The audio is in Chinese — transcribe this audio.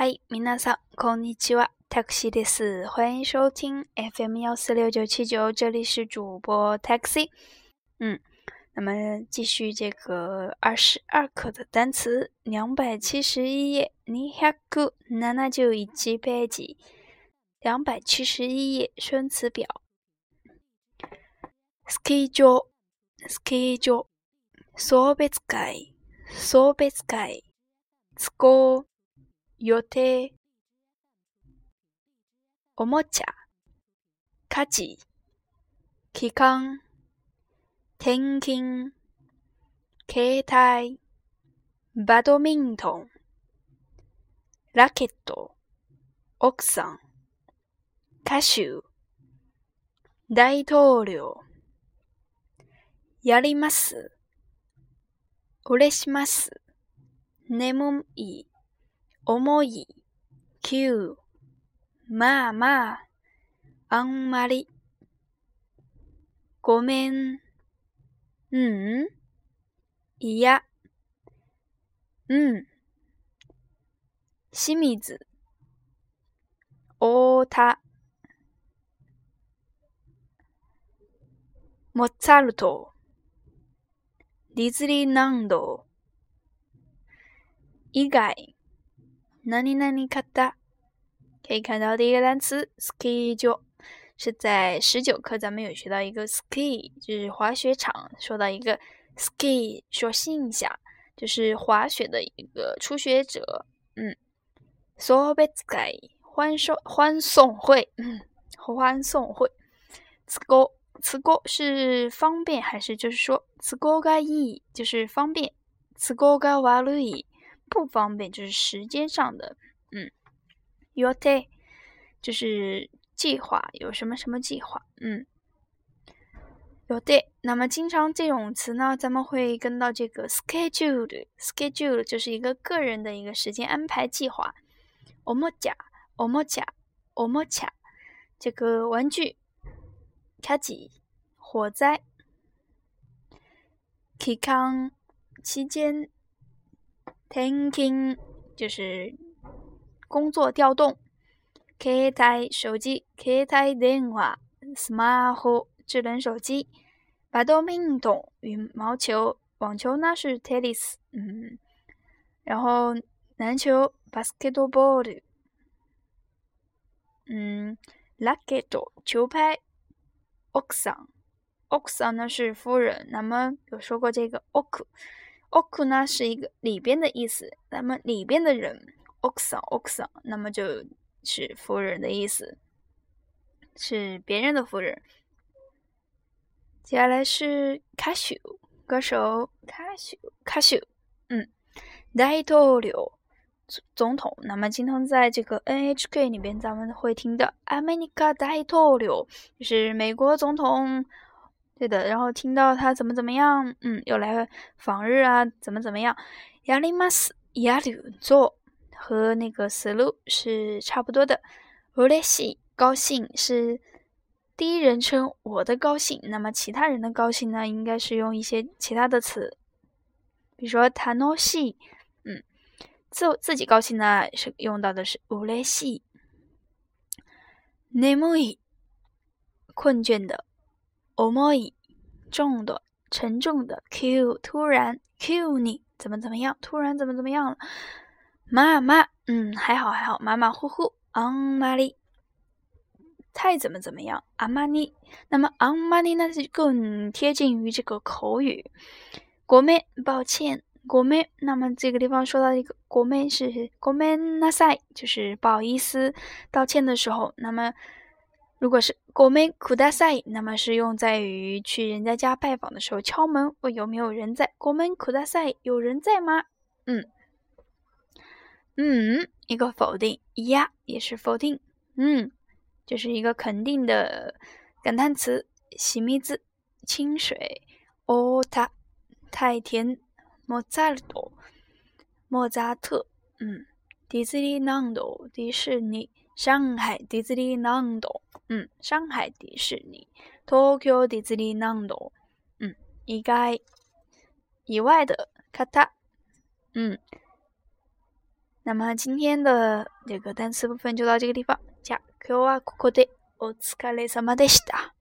嗨，皆さんこんにちは。Taxi です。欢迎收听 FM 幺四六九七九，这里是主播 Taxi。嗯，那么继续这个二十二课的单词，两百七十一页，二百七十一ページ，两百七十一页生词表。スキー場、スキー場、送別会、送別会、都合、 予定、おもちゃ、家事、期間、転勤、携帯、バドミントン、ラケット、奥さん、歌手、大統領、やります、嬉します、眠い、重い、急、まあまあ、あんまり、ごめん、うん、いや、うん、清水、太田、モッツァルト、ディズニーランド、以外、何々方，可以看到第一个单词 ski 是在十九课咱们有学到一个 ski，就是滑雪场。说到一个 ski，说姓下，就是滑雪的一个初学者。嗯，so betsky 欢送欢送会，嗯，欢送会。词歌词歌是方便还是就是说词歌がいい就是方便，词歌が悪い。 不方便就是时间上的，嗯，your day 就是计划，有什么什么计划，嗯，your day。那么经常这种词呢，咱们会跟到这个 schedule，schedule 就是一个个人的一个时间安排计划。おもちゃ、おもちゃ、おもちゃ，这个玩具。火事、火灾。期間、期間。 転勤就是工作调动，携帯手机，携帯电话，スマホ智能手机，バドミントン羽毛球，网球呢是テニス，嗯，然后篮球バスケットボール，嗯，ラケット球拍，奥桑，奥桑呢是夫人，那么有说过这个奥 奥呢是一个里边的意思，那么里边的人，奥桑奥桑，那么就是夫人的意思，是别人的夫人。接下来是卡修歌手，卡修卡修，嗯，大統領总统。那么今天在这个 NHK 里边，咱们会听的アメリカ大統領就是美国总统。 对的，然后听到他怎么怎么样，嗯，又来访日啊，怎么怎么样？亚里马斯亚里做和那个思路是差不多的。乌雷西高兴是第一人称我的高兴，那么其他人的高兴呢，应该是用一些其他的词，比如说塔诺西，嗯，自自己高兴呢是用到的是乌雷西。内蒙伊困倦的。重い，重的，沉重的。Q，突然。Q 你怎么怎么样？突然怎么怎么样了？妈妈，嗯，还好还好，马马虎虎。昂玛丽，太怎么怎么样？阿玛尼，那么昂玛尼呢是更贴近于这个口语。国妹，抱歉，国妹。那么这个地方说到一个国妹是国妹那塞，就是不好意思，道歉的时候。那么。如果是国门苦大赛，那么是用在于去人家家拜访的时候敲门，问有没有人在。国门苦大赛，有人在吗？嗯嗯，一个否定，呀也是否定。嗯，就是一个肯定的感叹词。洗米子，清水。哦，它太甜。莫扎特，莫扎特。嗯，迪士尼朗多，迪士尼。上海迪士尼ランド， 嗯，上海迪士尼。東京迪士尼ランド，嗯，以外以外的方，嗯， 那么今天的这个单词部分就到这个地方。じゃ今日はここでお疲れ様でした。